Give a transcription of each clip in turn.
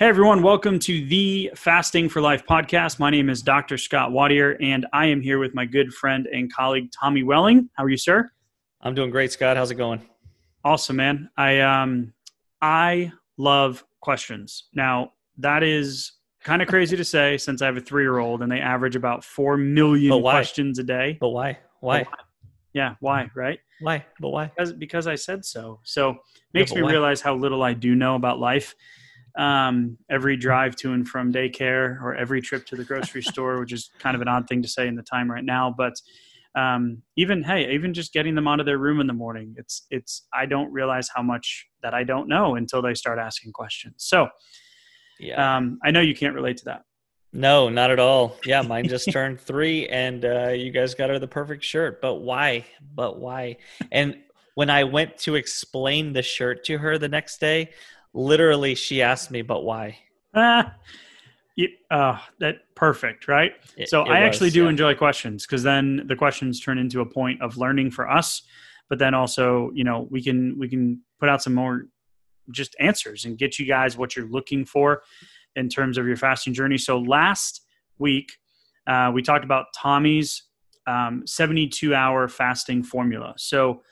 Hey everyone, welcome to the Fasting for Life podcast. My name is Dr. Scott Watier, and I am here with my good friend and colleague Tommy Welling. How are you, sir? I'm doing great, Scott. How's it going? Awesome, man. I um I love questions. Now, that is kind of crazy to say since I have a three year old and they average about 4 million questions a day. But why? Why? But why? Yeah, why, right? Why? But why? Because, because I said so. So makes yeah, me why? realize how little I do know about life. Um, every drive to and from daycare or every trip to the grocery store, which is kind of an odd thing to say in the time right now, but um, even hey even just getting them out of their room in the morning it's it's i don't realize how much that i don't know until they start asking questions. So yeah. um, i know you can't relate to that. No not at all. Yeah mine just turned three and uh, you guys got her the perfect shirt but why? But why? And when i went to explain the shirt to her the next day literally she asked me but why uh, that perfect, right? It, so it I was, actually do yeah. enjoy questions because then the questions turn into a point of learning for us, but then also you know we can we can put out some more just answers and get you guys what you're looking for in terms of your fasting journey. So last week uh, we talked about Tommy's um, 72 hour fasting formula. So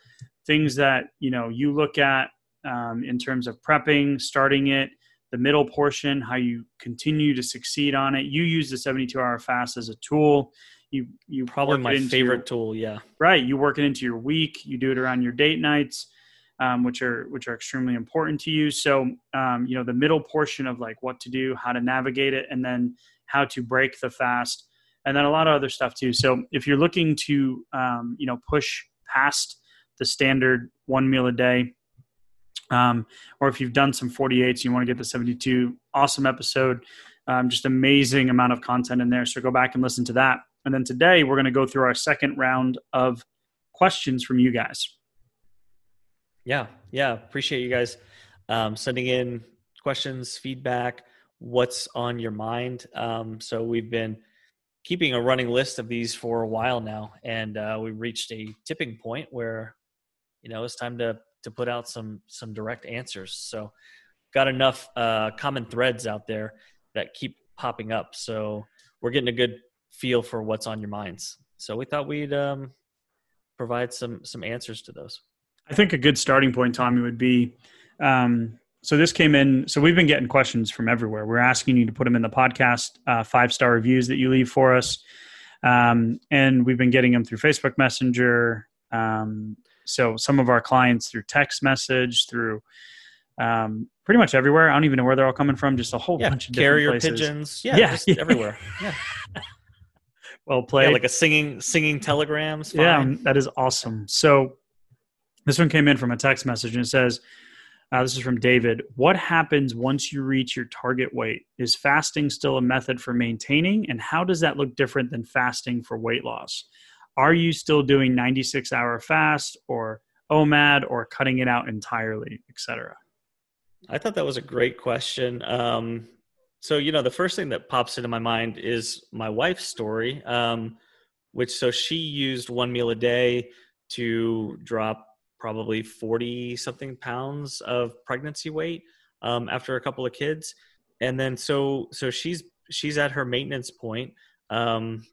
things that you know you look at um, in terms of prepping, starting it the middle portion, how you continue to succeed on it. You use the 72 hour fast as a tool. You you probably my favorite your, tool. Yeah, right. You work it into your week. You do it around your date nights, um, which are which are extremely important to you. So um, you know the middle portion of like what to do, how to navigate it, and then how to break the fast, and then a lot of other stuff too. So if you're looking to um, you know push past the standard one meal a day um, or if you've done some 48s, you want to get the 72. Awesome episode, um, just amazing amount of content in there. So go back and listen to that. And then today we're going to go through our second round of questions from you guys. Yeah, yeah, appreciate you guys um, sending in questions, feedback, what's on your mind. Um, so we've been keeping a running list of these for a while now, and uh, we reached a tipping point where you know it's time to to put out some some direct answers. So got enough uh, common threads out there that keep popping up. So we're getting a good feel for what's on your minds. So we thought we'd um, provide some some answers to those. I think a good starting point, Tommy, would be. Um, so this came in. So we've been getting questions from everywhere. We're asking you to put them in the podcast, uh, five star reviews that you leave for us, um, and we've been getting them through Facebook Messenger, um, so some of our clients through text message, through um, pretty much everywhere. I don't even know where they're all coming from. Just a whole yeah, bunch of carrier places. pigeons. Yeah, yeah, yeah. everywhere. Yeah. well played. Yeah, like a singing singing telegrams. Fine. Yeah, that is awesome. So this one came in from a text message and it says. Uh, this is from David. What happens once you reach your target weight? Is fasting still a method for maintaining? And how does that look different than fasting for weight loss? Are you still doing 96 hour fast or OMAD or cutting it out entirely, etc.? I thought that was a great question. Um, so, you know, the first thing that pops into my mind is my wife's story, um, which so she used one meal a day to drop probably 40 something pounds of pregnancy weight um, after a couple of kids. And then so so she's she's at her maintenance point um,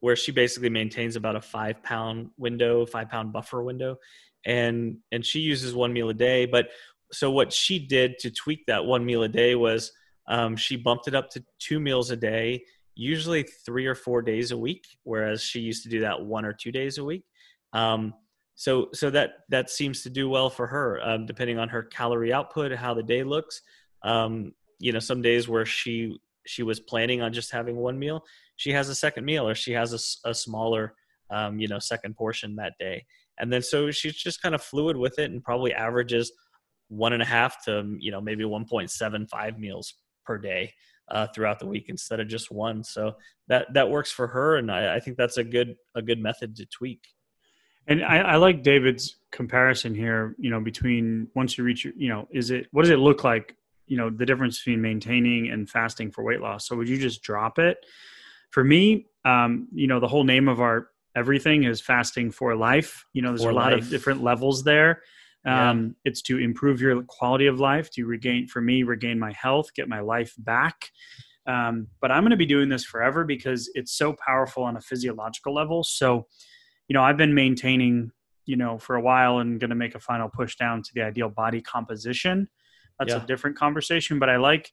where she basically maintains about a five pound window, five pound buffer window, and and she uses one meal a day. But so what she did to tweak that one meal a day was um, she bumped it up to two meals a day, usually three or four days a week, whereas she used to do that one or two days a week. Um, so so that that seems to do well for her, um, depending on her calorie output, how the day looks. Um, you know, some days where she she was planning on just having one meal, she has a second meal or she has a, a smaller um, you know, second portion that day. And then so she's just kind of fluid with it and probably averages one and a half to, you know, maybe 1.75 meals per day uh, throughout the week instead of just one. So that, that works for her. And I, I think that's a good, a good method to tweak. And I, I, like David's comparison here, you know, between once you reach, your, you know, is it, what does it look like, you know, the difference between maintaining and fasting for weight loss? So would you just drop it? For me, um, you know, the whole name of our everything is fasting for life. You know, there's for a lot life. of different levels there. Um, yeah. It's to improve your quality of life, to regain, for me, regain my health, get my life back. Um, but I'm going to be doing this forever because it's so powerful on a physiological level. So, you know, I've been maintaining, you know, for a while and going to make a final push down to the ideal body composition. That's yeah. a different conversation, but I like,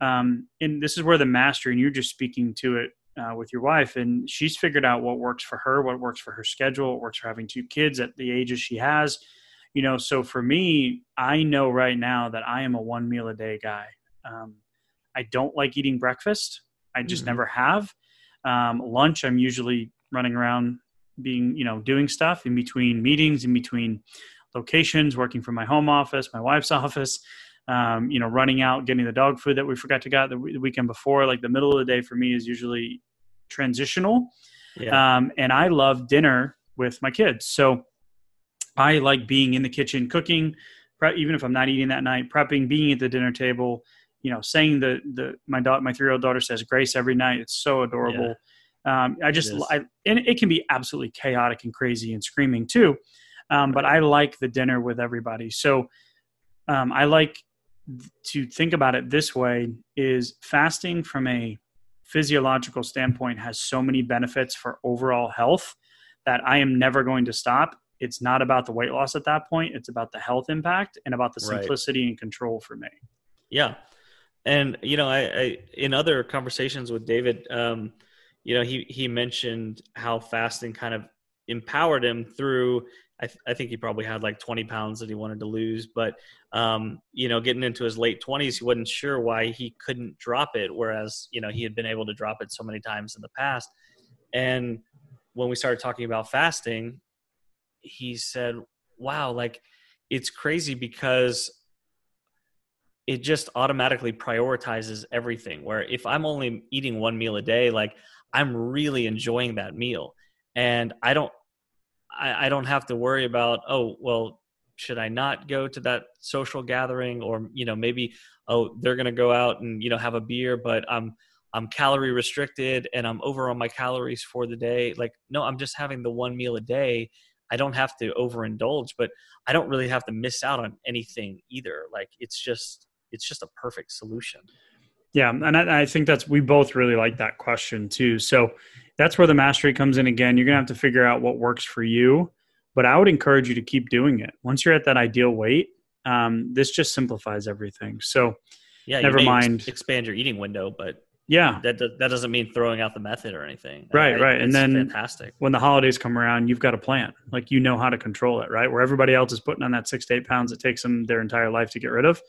um, and this is where the mastery, and you're just speaking to it uh, with your wife, and she's figured out what works for her, what works for her schedule, what works for having two kids at the ages she has. You know, so for me, I know right now that I am a one meal a day guy. Um, I don't like eating breakfast. I just mm-hmm. never have. Um, lunch, I'm usually running around being, you know, doing stuff in between meetings, in between locations, working from my home office, my wife's office um, you know, running out, getting the dog food that we forgot to get the, the weekend before. Like the middle of the day for me is usually transitional. Yeah. Um, and I love dinner with my kids. So I like being in the kitchen cooking, even if I'm not eating that night, prepping, being at the dinner table, you know, saying the, the, my daughter, my three-year-old daughter says grace every night. It's so adorable. Yeah. Um, I just, I, and it can be absolutely chaotic and crazy and screaming too. Um, but I like the dinner with everybody. So um, I like to think about it this way is fasting from a physiological standpoint has so many benefits for overall health that I am never going to stop. It's not about the weight loss at that point. It's about the health impact and about the simplicity right. and control for me. Yeah. And, you know, I, I in other conversations with David, um, you know, he, he mentioned how fasting kind of empowered him through I, th- I, think he probably had like 20 pounds that he wanted to lose. But, um, you know, getting into his late 20s, he wasn't sure why he couldn't drop it, whereas, you know, he had been able to drop it so many times in the past. And when we started talking about fasting, he said, wow, like it's crazy because it just automatically prioritizes everything. Where if I'm only eating one meal a day, like I'm really enjoying that meal. And I don't I, I don't have to worry about oh well should I not go to that social gathering? Or you know maybe oh they're gonna go out and you know have a beer but I'm I'm calorie restricted and I'm over on my calories for the day. Like no I'm just having the one meal a day. I don't have to overindulge but I don't really have to miss out on anything either. Like it's just it's just a perfect solution. Yeah and I, I think that's we both really like that question too. So that's where the mastery comes in again. You're going to have to figure out what works for you, but I would encourage you to keep doing it. Once you're at that ideal weight, um, this just simplifies everything. So, yeah, never mind. expand your eating window, but yeah, that that doesn't mean throwing out the method or anything. Right, I, right. And then fantastic. When the holidays come around, you've got a plan. Like you know how to control it, right? Where everybody else is putting on that six to eight pounds it takes them their entire life to get rid of.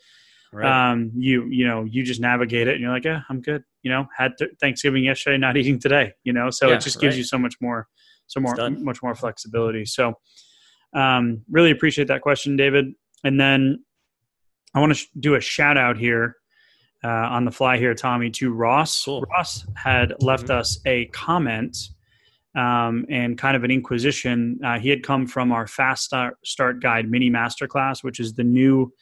Right. Um, you you know you just navigate it and you're like, yeah, I'm good. You know, had th- Thanksgiving yesterday, not eating today. You know, so yeah, it just gives right. you so much more, so more, much more flexibility. So, um, really appreciate that question, David. And then I want to sh- do a shout out here uh, on the fly here, Tommy, to Ross. Cool. Ross had left mm-hmm. us a comment um, and kind of an inquisition. Uh, he had come from our Fast Start, Start Guide mini masterclass, which is the new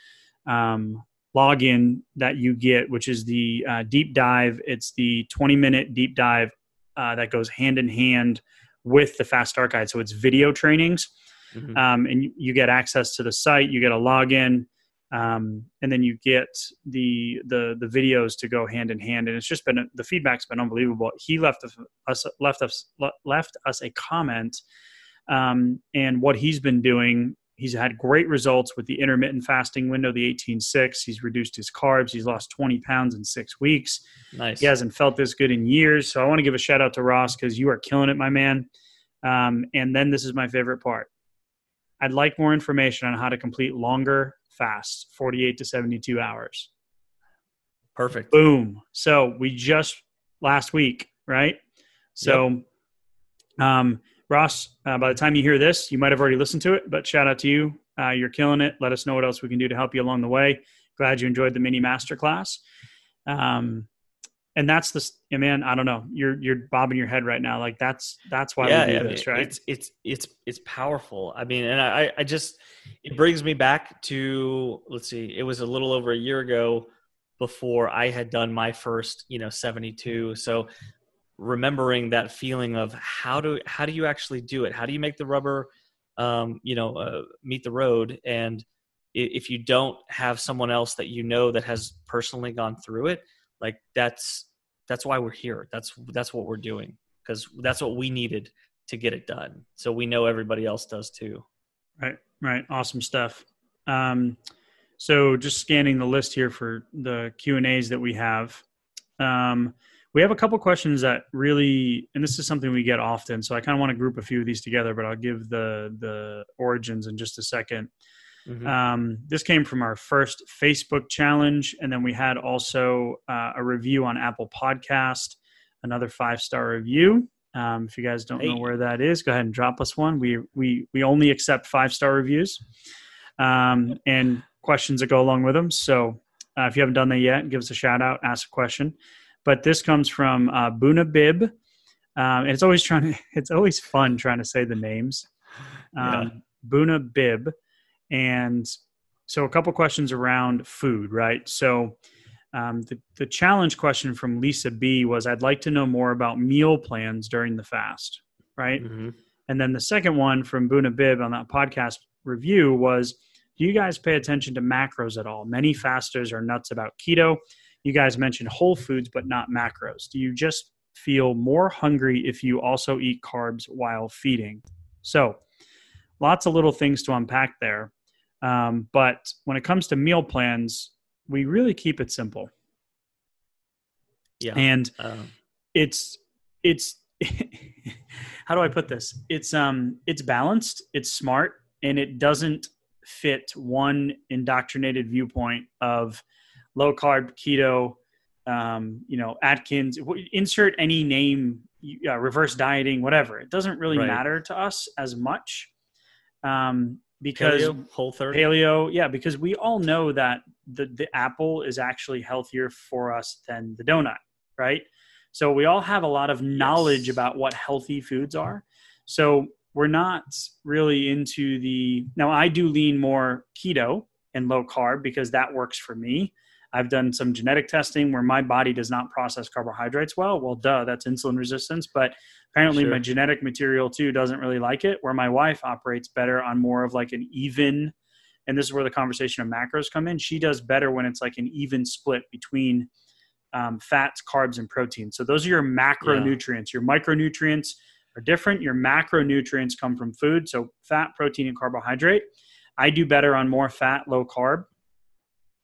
um, login that you get, which is the uh, deep dive. It's the 20 minute deep dive uh, that goes hand in hand with the Fast Start Guide. So it's video trainings, mm-hmm. um, and you, you, get access to the site. You get a login, um, and then you get the the the videos to go hand in hand. And it's just been the feedback's been unbelievable. He left us left us left us a comment, um, and what he's been doing He's had great results with the intermittent fasting window, the 18-6. He's reduced his carbs. He's lost 20 pounds in six weeks. Nice. He hasn't felt this good in years. So I want to give a shout out to Ross because you are killing it, my man. Um, and then this is my favorite part. I'd like more information on how to complete longer fasts, 48 to 72 hours. Perfect. Boom. So we just last week, right? So yep. Um, Ross, uh, by the time you hear this, you might have already listened to it, but shout out to you. Uh, you're killing it. Let us know what else we can do to help you along the way. Glad you enjoyed the mini masterclass. Um, and that's the man. I don't know. You're you're bobbing your head right now. Like that's that's why yeah, we do I this, right? It's it's it's it's powerful. I mean, and I I just it brings me back to let's see. It was a little over a year ago before I had done my first, you know, 72. So remembering that feeling of how do how do you actually do it? How do you make the rubber, um, you know, uh, meet the road? And if you don't have someone else that you know that has personally gone through it like that's that's why we're here. That's that's what we're doing because that's what we needed to get it done. So we know everybody else does too. Right right. Awesome stuff. Um so just scanning the list here for the q and a's that we have um we have a couple questions that really and this is something we get often so i kind of want to group a few of these together but i'll give the the origins in just a second Mm-hmm. Um, this came from our first Facebook challenge, and then we had also uh, a review on Apple Podcast, another five star review. Um, if you guys don't hey. know where that is, go ahead and drop us one. We we we only accept five star reviews um, and questions that go along with them. So uh, if you haven't done that yet, give us a shout out, ask a question. But this comes from uh, Buna Bib. Um, and it's always trying to, it's always fun trying to say the names. Um, yeah. Buna Bib. And so, a couple questions around food, right? So, um, the, the challenge question from Lisa B was I'd like to know more about meal plans during the fast, right? Mm-hmm. And then the second one from Buna Bib on that podcast review was Do you guys pay attention to macros at all? Many fasters are nuts about keto. You guys mentioned whole foods, but not macros. Do you just feel more hungry if you also eat carbs while feeding? So, lots of little things to unpack there. Um, but when it comes to meal plans, we really keep it simple. Yeah. And um, it's it's how do I put this? It's um it's balanced, it's smart, and it doesn't fit one indoctrinated viewpoint of low carb keto um, you know atkins insert any name uh, reverse dieting whatever. It doesn't really right. matter to us as much um, because paleo, whole 30 paleo yeah because we all know that the, the apple is actually healthier for us than the donut right? So we all have a lot of knowledge yes. about what healthy foods are. So we're not really into the now i do lean more keto and low carb because that works for me i've done some genetic testing where my body does not process carbohydrates well. Well duh that's insulin resistance but apparently sure. my genetic material too doesn't really like it where my wife operates better on more of like an even and this is where the conversation of macros come in she does better when it's like an even split between um, fats carbs and protein. So those are your macronutrients yeah. your micronutrients are different. Your macronutrients come from food. So fat protein and carbohydrate. I do better on more fat low carb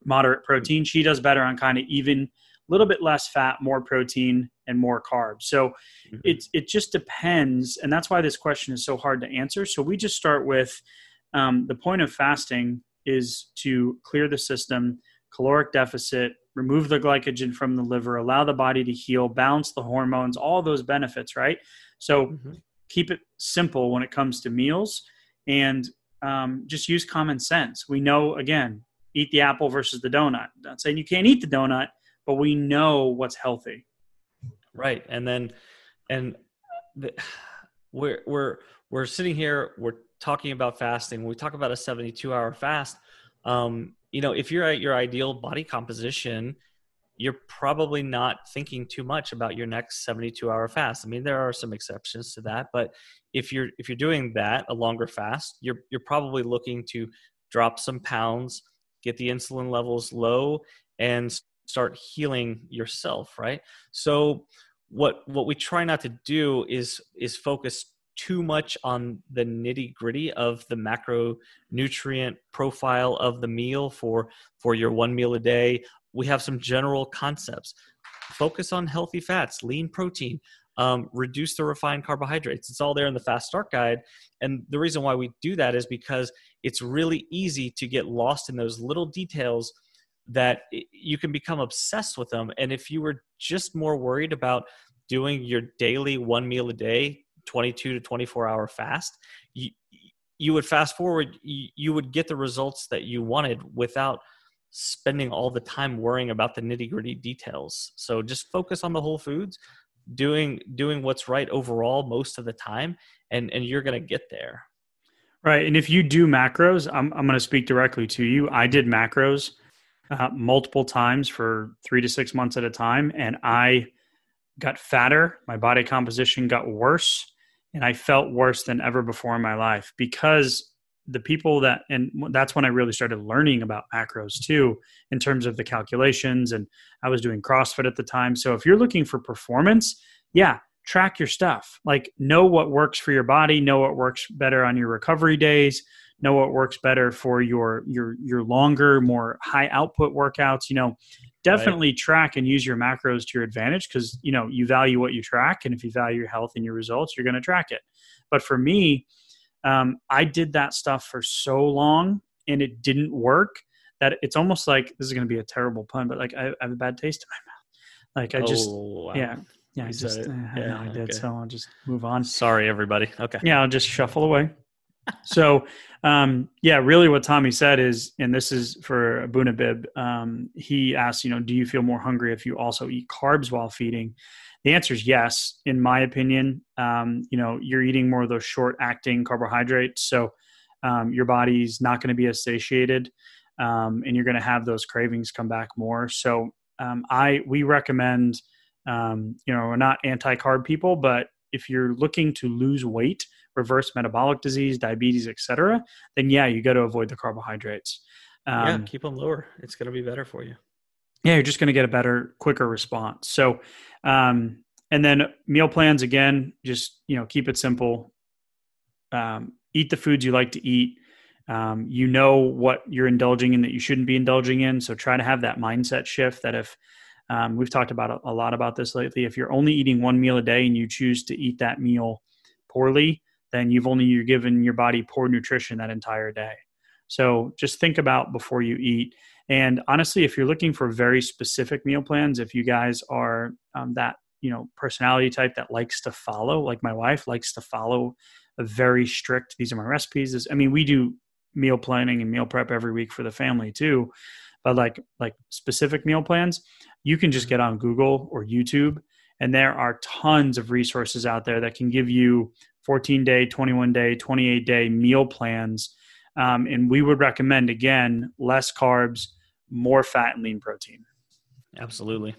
moderate protein she does better on kind of even a little bit less fat, more protein, and more carbs. So mm-hmm. it it just depends, and that's why this question is so hard to answer. So we just start with um, the point of fasting is to clear the system, caloric deficit, remove the glycogen from the liver, allow the body to heal, balance the hormones, all those benefits, right? So mm-hmm. keep it simple when it comes to meals, and um, just use common sense. We know again, eat the apple versus the donut. I'm not saying you can't eat the donut but we know what's healthy. Right. And then, and the, we're, we're, we're sitting here, we're talking about fasting. we talk about a 72 hour fast, um, you know, if you're at your ideal body composition, you're probably not thinking too much about your next 72 hour fast. I mean, there are some exceptions to that, but if you're if you're doing that, a longer fast, you're you're probably looking to drop some pounds, get the insulin levels low and start healing yourself right? So what what we try not to do is is focus too much on the nitty gritty of the macronutrient profile of the meal for for your one meal a day. We have some general concepts. Focus on healthy fats lean protein um, reduce the refined carbohydrates it's all there in the fast start guide and the reason why we do that is because it's really easy to get lost in those little details that you can become obsessed with them. And if you were just more worried about doing your daily one meal a day 22 to 24 hour fast, you, you would fast forward, you, you would get the results that you wanted without spending all the time worrying about the nitty gritty details. So just focus on the whole foods, doing doing what's right overall most of the time, and and you're gonna get there. Right, and if you do macros, I'm I'm gonna speak directly to you. I did macros uh, multiple times for three to six months at a time, and I got fatter. My body composition got worse, and I felt worse than ever before in my life because the people that and that's when I really started learning about macros too in terms of the calculations and I was doing CrossFit at the time. So if you're looking for performance, yeah, track your stuff. Like know what works for your body, know what works better on your recovery days, know what works better for your your your longer, more high output workouts, you know, definitely right. track and use your macros to your advantage because you know you value what you track and if you value your health and your results, you're going to track it. But for me, um, I did that stuff for so long and it didn't work that it's almost like this is going to be a terrible pun, but like I, I have a bad taste in my mouth. Like I just, oh, wow. yeah, yeah, I just, uh, yeah, I did. Okay. So I'll just move on. Sorry, everybody. Okay. Yeah, I'll just shuffle away. so, um, yeah, really what Tommy said is, and this is for Abunabib, um, he asked, you know, do you feel more hungry if you also eat carbs while feeding? The answer is yes, in my opinion. Um, you know, you're eating more of those short acting carbohydrates. So um, your body's not going to be as satiated um, and you're going to have those cravings come back more. So um, I, we recommend, um, you know, we're not anti-carb people, but if you're looking to lose weight, reverse metabolic disease, diabetes, etc., then yeah, you got to avoid the carbohydrates. yeah, um, keep them lower. It's going to be better for you yeah, you're just going to get a better, quicker response. So, um, and then meal plans again, just you know, keep it simple. Um, eat the foods you like to eat. Um, you know what you're indulging in that you shouldn't be indulging in. So try to have that mindset shift. That if um, we've talked about a, a lot about this lately, if you're only eating one meal a day and you choose to eat that meal poorly, then you've only you're given your body poor nutrition that entire day. So just think about before you eat and honestly, if you're looking for very specific meal plans, if you guys are um, that you know personality type that likes to follow, like my wife likes to follow a very strict. These are my recipes. This, I mean, we do meal planning and meal prep every week for the family too. But like like specific meal plans, you can just get on Google or YouTube, and there are tons of resources out there that can give you 14 day, 21 day, 28 day meal plans. Um, and we would recommend again less carbs, more fat and lean protein. Absolutely.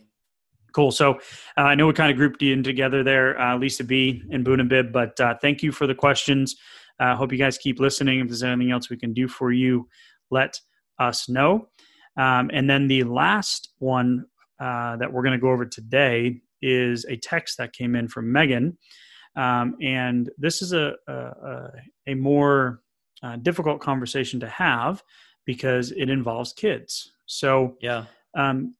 Cool. So uh, I know we kind of grouped you in together there, uh, Lisa B and Boone and Bib, but uh, thank you for the questions. I uh, hope you guys keep listening. If there's anything else we can do for you, let us know. Um, and then the last one uh, that we're going to go over today is a text that came in from Megan. Um, and this is a, a, a more uh, difficult conversation to have because it involves kids. So, yeah, um,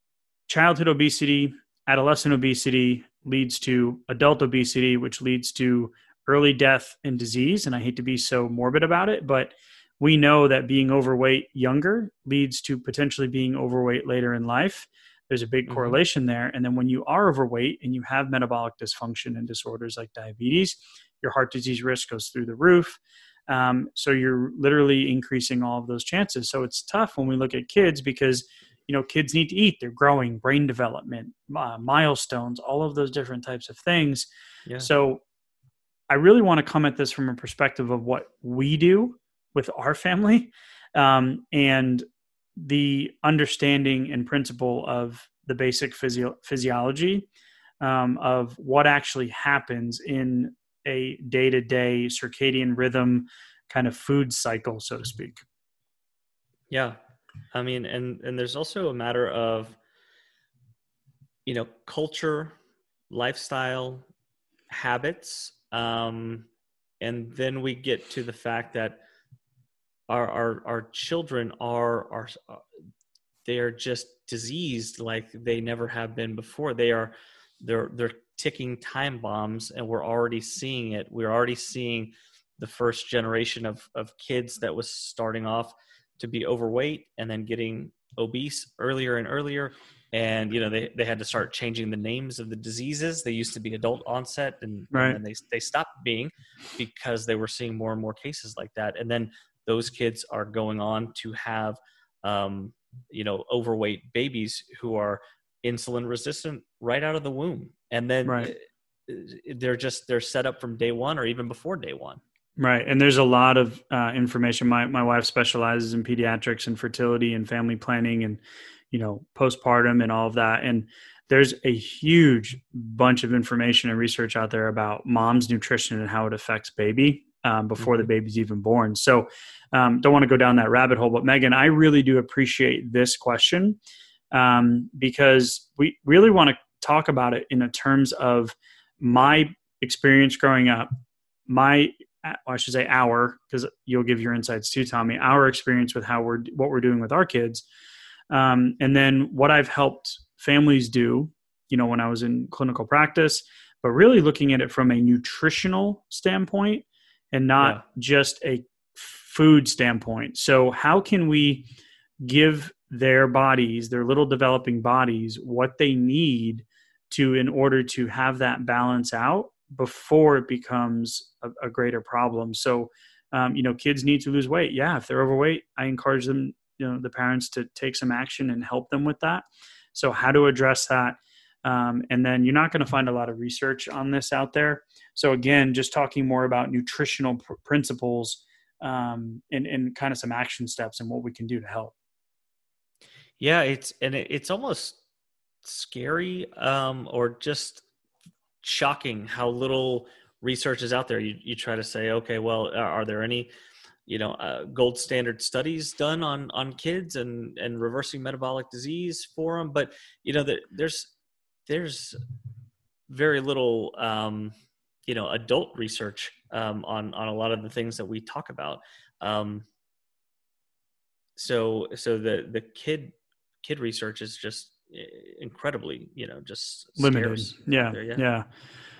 childhood obesity, adolescent obesity leads to adult obesity, which leads to early death and disease. And I hate to be so morbid about it, but we know that being overweight younger leads to potentially being overweight later in life. There's a big mm-hmm. correlation there. And then when you are overweight and you have metabolic dysfunction and disorders like diabetes, your heart disease risk goes through the roof. Um, so you're literally increasing all of those chances. So it's tough when we look at kids because you know kids need to eat. They're growing, brain development, uh, milestones, all of those different types of things. Yeah. So I really want to come at this from a perspective of what we do with our family um, and the understanding and principle of the basic physio- physiology um, of what actually happens in a day to day circadian rhythm kind of food cycle, so to speak. Yeah. I mean, and, and there's also a matter of, you know, culture, lifestyle, habits. Um, and then we get to the fact that our, our, our children are, are, they are just diseased like they never have been before. They are, they're, they're ticking time bombs and we're already seeing it. We're already seeing the first generation of, of kids that was starting off to be overweight and then getting obese earlier and earlier. And you know they, they had to start changing the names of the diseases. They used to be adult onset and, right. and they, they stopped being because they were seeing more and more cases like that. And then those kids are going on to have um, you know overweight babies who are insulin resistant right out of the womb and then right. they're just they're set up from day one or even before day one Right. And there's a lot of uh, information. My, my wife specializes in pediatrics and fertility and family planning and, you know, postpartum and all of that. And there's a huge bunch of information and research out there about mom's nutrition and how it affects baby um, before mm-hmm. the baby's even born. So um, don't want to go down that rabbit hole. But Megan, I really do appreciate this question um, because we really want to talk about it in the terms of my experience growing up, my I should say our, because you'll give your insights too, Tommy, our experience with how we're, what we're doing with our kids. Um, and then what I've helped families do, you know, when I was in clinical practice, but really looking at it from a nutritional standpoint and not yeah. just a food standpoint. So, how can we give their bodies, their little developing bodies, what they need to in order to have that balance out before it becomes a, a greater problem. So, um, you know, kids need to lose weight. Yeah, if they're overweight, I encourage them, you know, the parents to take some action and help them with that. So, how to address that? Um, and then you're not going to find a lot of research on this out there. So, again, just talking more about nutritional pr- principles um, and, and kind of some action steps and what we can do to help. Yeah, it's and it, it's almost scary um, or just shocking how little research is out there. You you try to say, okay, well, are, there any you know uh, gold standard studies done on on kids and and reversing metabolic disease for them? But you know that there's there's very little um, you know adult research um, on on a lot of the things that we talk about. Um, so so the the kid kid research is just incredibly, you know, just limited. Yeah, there, yeah, yeah.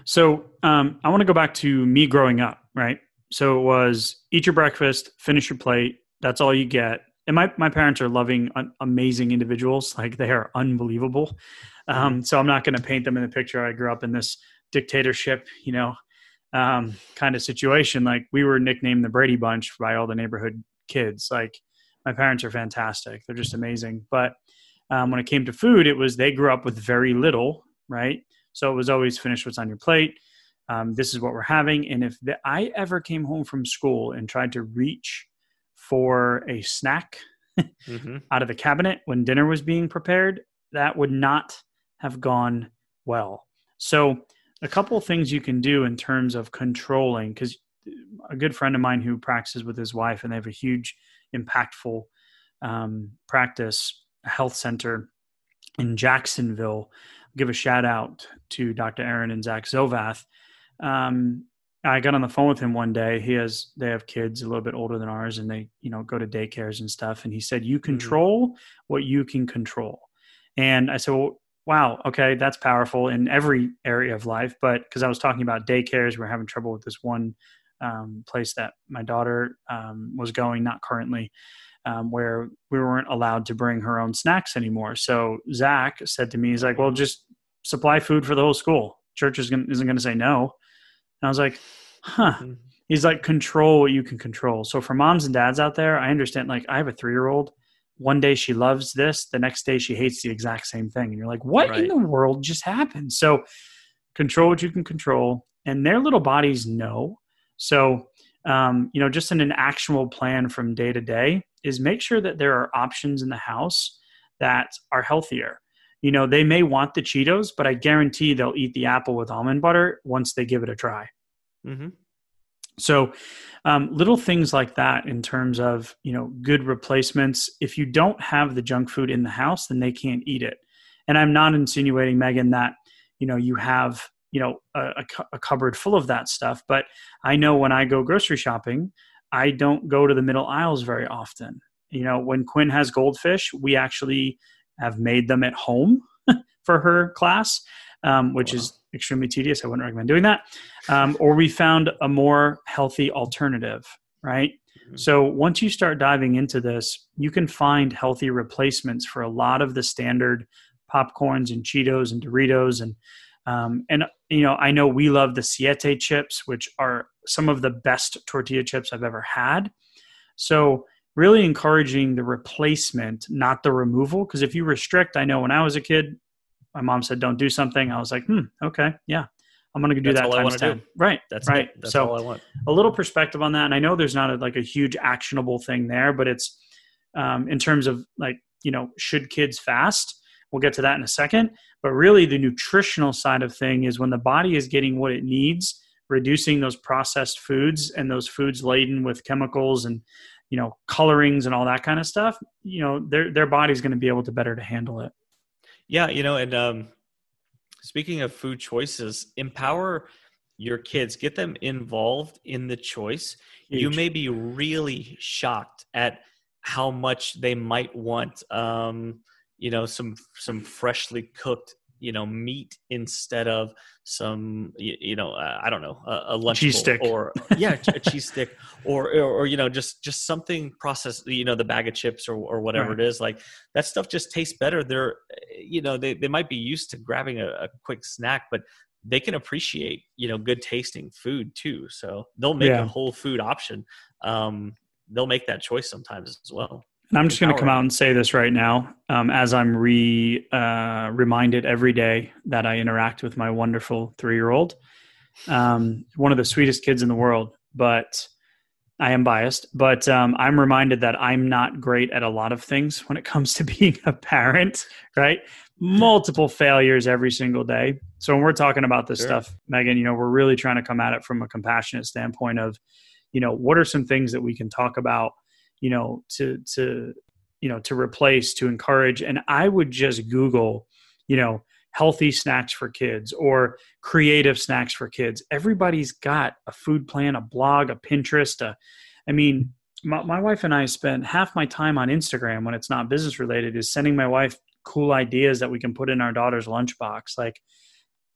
So um, I want to go back to me growing up, right? So it was eat your breakfast, finish your plate. That's all you get. And my, my parents are loving, amazing individuals. Like they are unbelievable. Um, so I'm not going to paint them in the picture. I grew up in this dictatorship, you know, um, kind of situation. Like we were nicknamed the Brady Bunch by all the neighborhood kids. Like my parents are fantastic. They're just amazing. But um, when it came to food, it was they grew up with very little, right? So it was always finish what's on your plate. Um, this is what we're having. And if the, I ever came home from school and tried to reach for a snack mm-hmm. out of the cabinet when dinner was being prepared, that would not have gone well. So, a couple of things you can do in terms of controlling, because a good friend of mine who practices with his wife and they have a huge, impactful um, practice health center in Jacksonville. I'll give a shout out to Dr. Aaron and Zach Zovath. Um, I got on the phone with him one day. He has they have kids a little bit older than ours, and they you know go to daycares and stuff. And he said, "You mm-hmm. control what you can control." And I said, well, "Wow, okay, that's powerful in every area of life." But because I was talking about daycares, we're having trouble with this one um, place that my daughter um, was going, not currently um, where we weren't allowed to bring her own snacks anymore. So Zach said to me, he's like, well, just supply food for the whole school. Church is gonna, isn't going to say no. And I was like, huh. Mm-hmm. He's like, control what you can control. So for moms and dads out there, I understand. Like, I have a three year old. One day she loves this, the next day she hates the exact same thing. And you're like, what right. in the world just happened? So control what you can control. And their little bodies know. So um, you know, just in an actual plan from day to day, is make sure that there are options in the house that are healthier. You know, they may want the Cheetos, but I guarantee they'll eat the apple with almond butter once they give it a try. Mm-hmm. So, um, little things like that in terms of you know good replacements. If you don't have the junk food in the house, then they can't eat it. And I'm not insinuating, Megan, that you know you have you know a, a, cupboard full of that stuff but i know when i go grocery shopping i don't go to the middle aisles very often you know when quinn has goldfish we actually have made them at home for her class um, which wow. is extremely tedious i wouldn't recommend doing that um, or we found a more healthy alternative right mm-hmm. so once you start diving into this you can find healthy replacements for a lot of the standard popcorns and Cheetos and Doritos and um, and you know I know we love the Siete chips, which are some of the best tortilla chips I've ever had. So really encouraging the replacement, not the removal. Because if you restrict, I know when I was a kid, my mom said don't do something. I was like, hmm, okay, yeah, I'm going to do That's that times ten. Do. Right. That's right. It. That's so all I want. A little perspective on that, and I know there's not a, like a huge actionable thing there, but it's um, in terms of like you know should kids fast. We'll get to that in a second. But really, the nutritional side of thing is when the body is getting what it needs, reducing those processed foods and those foods laden with chemicals and you know colorings and all that kind of stuff. You know, their their body's going to be able to better to handle it. Yeah, you know, and um, speaking of food choices, empower your kids, get them involved in the choice. Huge. You may be really shocked at how much they might want um, you know some some freshly cooked you know meat instead of some you, you know uh, I don't know a, a lunch cheese stick. or yeah a cheese stick or, or, or you know just just something processed you know the bag of chips or or whatever right. it is like that stuff just tastes better. They're you know they they might be used to grabbing a, a quick snack but they can appreciate you know good tasting food too. So they'll make yeah. a whole food option. Um they'll make that choice sometimes as well and I'm just going to come out and say this right now, um, as I'm re uh, reminded every day that I interact with my wonderful three year old. Um, one of the sweetest kids in the world, but I am biased. But um, I'm reminded that I'm not great at a lot of things when it comes to being a parent. Right, multiple failures every single day. So when we're talking about this sure. stuff, Megan, you know, we're really trying to come at it from a compassionate standpoint of, you know, what are some things that we can talk about you know to to you know to replace to encourage. And i would just google you know healthy snacks for kids or creative snacks for kids. Everybody's got a food plan a blog a pinterest a, i mean my, my wife and i spend half my time on instagram when it's not business related is sending my wife cool ideas that we can put in our daughter's lunchbox. Like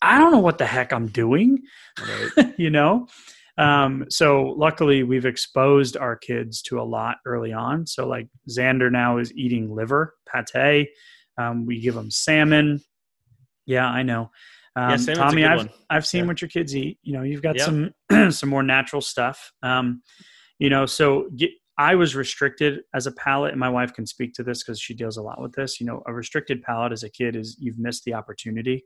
i don't know what the heck i'm doing right. you know um, so luckily, we've exposed our kids to a lot early on. So like Xander now is eating liver pate. Um, we give him salmon. Yeah, I know. Um, yeah, Tommy, I've I've seen yeah. what your kids eat. You know, you've got yeah. some some more natural stuff. Um, you know, so get, I was restricted as a palate, and my wife can speak to this because she deals a lot with this. You know, a restricted palate as a kid is you've missed the opportunity.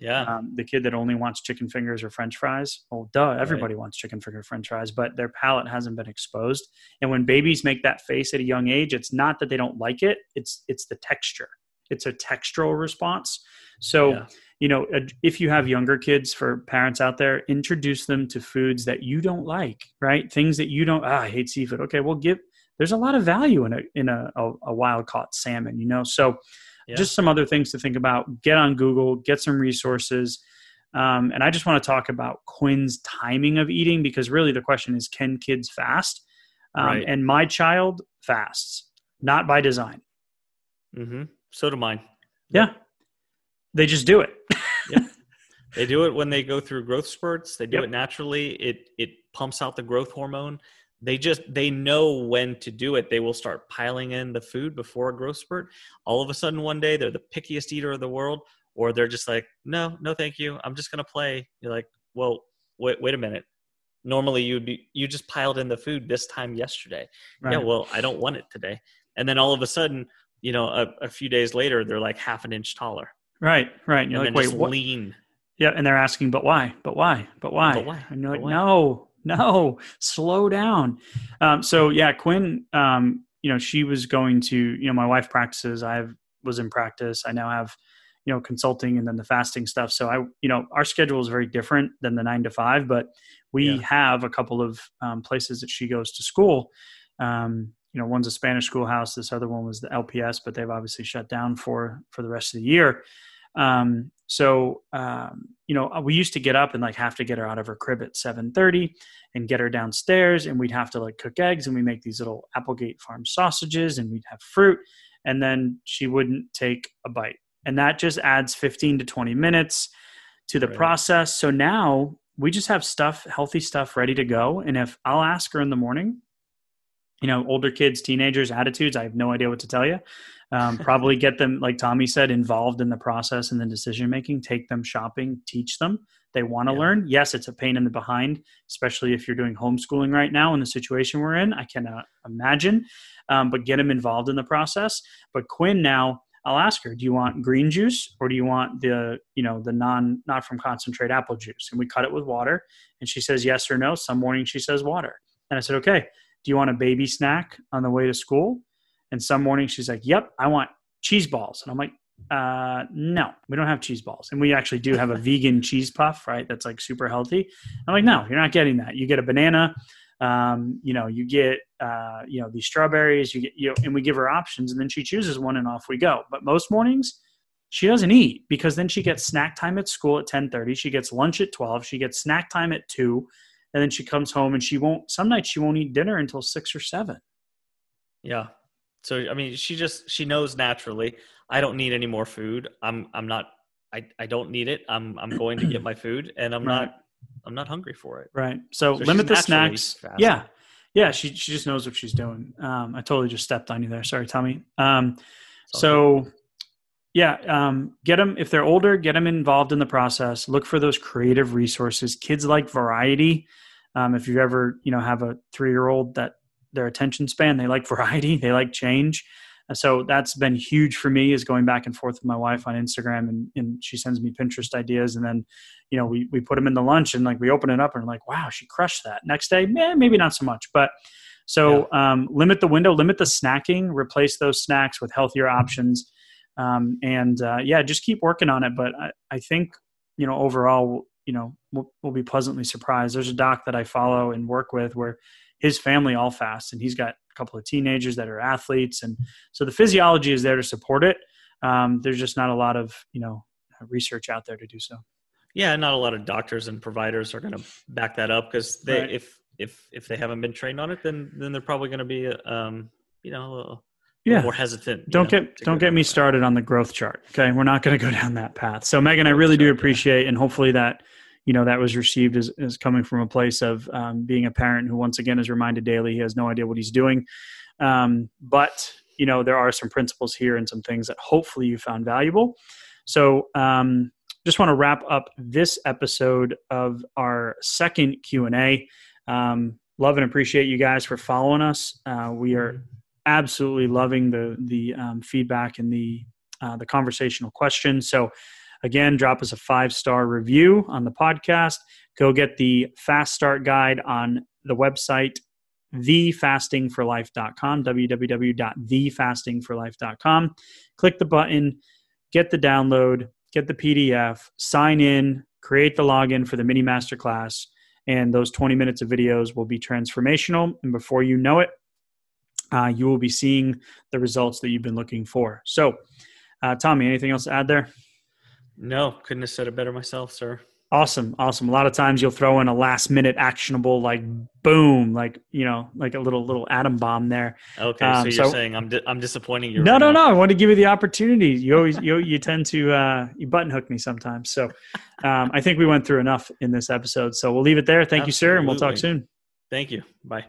Yeah. Um, the kid that only wants chicken fingers or French fries. Well, duh, everybody right. wants chicken finger French fries, but their palate hasn't been exposed. And when babies make that face at a young age, it's not that they don't like it; it's it's the texture. It's a textural response. So. Yeah. You know, if you have younger kids, for parents out there, introduce them to foods that you don't like, right? Things that you don't. Ah, I hate seafood. Okay, well, give. There's a lot of value in a in a, a, a wild caught salmon, you know. So, yeah. just some other things to think about. Get on Google, get some resources. Um, and I just want to talk about Quinn's timing of eating because really the question is can kids fast? Um, right. And my child fasts, not by design. Mm-hmm. So do mine. Yeah. They just do it. yeah. They do it when they go through growth spurts. They do yep. it naturally. It it pumps out the growth hormone they just they know when to do it. They will start piling in the food before a growth spurt. All of a sudden one day they're the pickiest eater of the world or they're just like no no thank you. I'm just going to play. You're like well wait wait a minute. Normally you'd be you just piled in the food this time yesterday. Right. yeah well i don't want it today. And then all of a sudden you know a, a few days later they're like half an inch taller. Right right. And you're and like wait what? lean. Yeah and they're asking but why? But why? But why, but why? and you're like no no, slow down. Um, so yeah, Quinn, um, you know, she was going to, you know, my wife practices. I was in practice. I now have, you know, consulting and then the fasting stuff. So I, you know, our schedule is very different than the nine to five, but we yeah. have a couple of um, places that she goes to school. Um, you know, one's a Spanish schoolhouse. This other one was the LPS, but they've obviously shut down for for the rest of the year. Um, so um, you know, we used to get up and like have to get her out of her crib at 7:30 and get her downstairs, and we'd have to like cook eggs, and we make these little Applegate Farm sausages, and we'd have fruit, and then she wouldn't take a bite, and that just adds 15 to 20 minutes to the right. process. So now we just have stuff, healthy stuff, ready to go, and if I'll ask her in the morning, you know, older kids, teenagers, attitudes, I have no idea what to tell you. Um, probably get them, like Tommy said, involved in the process and the decision making. Take them shopping, teach them. They want to yeah. learn. Yes, it's a pain in the behind, especially if you're doing homeschooling right now in the situation we're in. I cannot imagine, um, but get them involved in the process. But Quinn now, I'll ask her, do you want green juice or do you want the, you know, the non, not from concentrate apple juice? And we cut it with water. And she says yes or no. Some morning she says water. And I said, okay, do you want a baby snack on the way to school? And some mornings she's like, yep, I want cheese balls. And I'm like, uh, no, we don't have cheese balls. And we actually do have a vegan cheese puff, right? That's like super healthy. I'm like, no, you're not getting that. You get a banana, um, you know, you get, uh, you know, these strawberries, you get, you know, and we give her options and then she chooses one and off we go. But most mornings she doesn't eat because then she gets snack time at school at 1030. She gets lunch at 12. She gets snack time at two. And then she comes home and she won't, some nights she won't eat dinner until six or seven. Yeah. So I mean, she just she knows naturally. I don't need any more food. I'm I'm not. I I don't need it. I'm I'm going to get my food, and I'm right. not. I'm not hungry for it. Right. So, so limit the snacks. Yeah. Yeah. She she just knows what she's doing. Um, I totally just stepped on you there. Sorry, Tommy. Um, so. Good. Yeah, um, get them if they're older. Get them involved in the process. Look for those creative resources. Kids like variety. Um, if you ever, you know, have a three-year-old that their attention span. They like variety. They like change. So that's been huge for me is going back and forth with my wife on Instagram and, and she sends me Pinterest ideas. And then, you know, we, we put them in the lunch and like we open it up and like, wow, she crushed that. Next day, eh, maybe not so much, but so yeah. um, limit the window, limit the snacking, replace those snacks with healthier options. Um, and uh, yeah, just keep working on it. But I, I think, you know, overall, you know, we'll, we'll be pleasantly surprised. There's a doc that I follow and work with where his family all fast and he's got a couple of teenagers that are athletes and so the physiology is there to support it um, there's just not a lot of you know research out there to do so yeah not a lot of doctors and providers are going to back that up because they right. if if if they haven't been trained on it then then they're probably going to be um you know a little, yeah. more hesitant. Don't know, get don't get me started on the growth chart. Okay, we're not going to go down that path. So Megan, I really do appreciate, and hopefully that you know that was received as, as coming from a place of um, being a parent who once again is reminded daily he has no idea what he's doing. Um, but you know there are some principles here and some things that hopefully you found valuable. So um, just want to wrap up this episode of our second q&a um, love and appreciate you guys for following us. Uh, we are absolutely loving the the um, feedback and the uh, the conversational questions. So Again, drop us a five star review on the podcast. Go get the fast start guide on the website thefastingforlife.com www.thefastingforlife.com click the button get the download get the pdf sign in create the login for the mini masterclass and those 20 minutes of videos will be transformational. And before you know it uh, you will be seeing the results that you've been looking for. So uh, tommy anything else to add there no, couldn't have said it better myself, sir. Awesome, awesome. A lot of times you'll throw in a last minute actionable, like boom, like you know, like a little little atom bomb there. Okay, um, so you're so, saying I'm di- I'm disappointing you. No, right no, now. no. I want to give you the opportunity. You always you you tend to uh, you button hook me sometimes. So um, I think we went through enough in this episode. So we'll leave it there. Thank Absolutely. you, sir, and we'll talk soon. Thank you. Bye.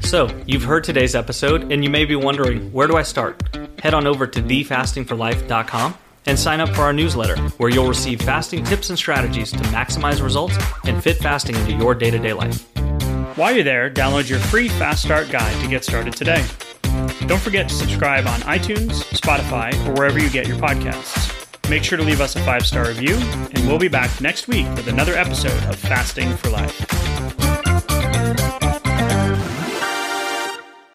So, you've heard today's episode, and you may be wondering, where do I start? Head on over to thefastingforlife.com and sign up for our newsletter, where you'll receive fasting tips and strategies to maximize results and fit fasting into your day to day life. While you're there, download your free Fast Start guide to get started today. Don't forget to subscribe on iTunes, Spotify, or wherever you get your podcasts. Make sure to leave us a five star review, and we'll be back next week with another episode of Fasting for Life.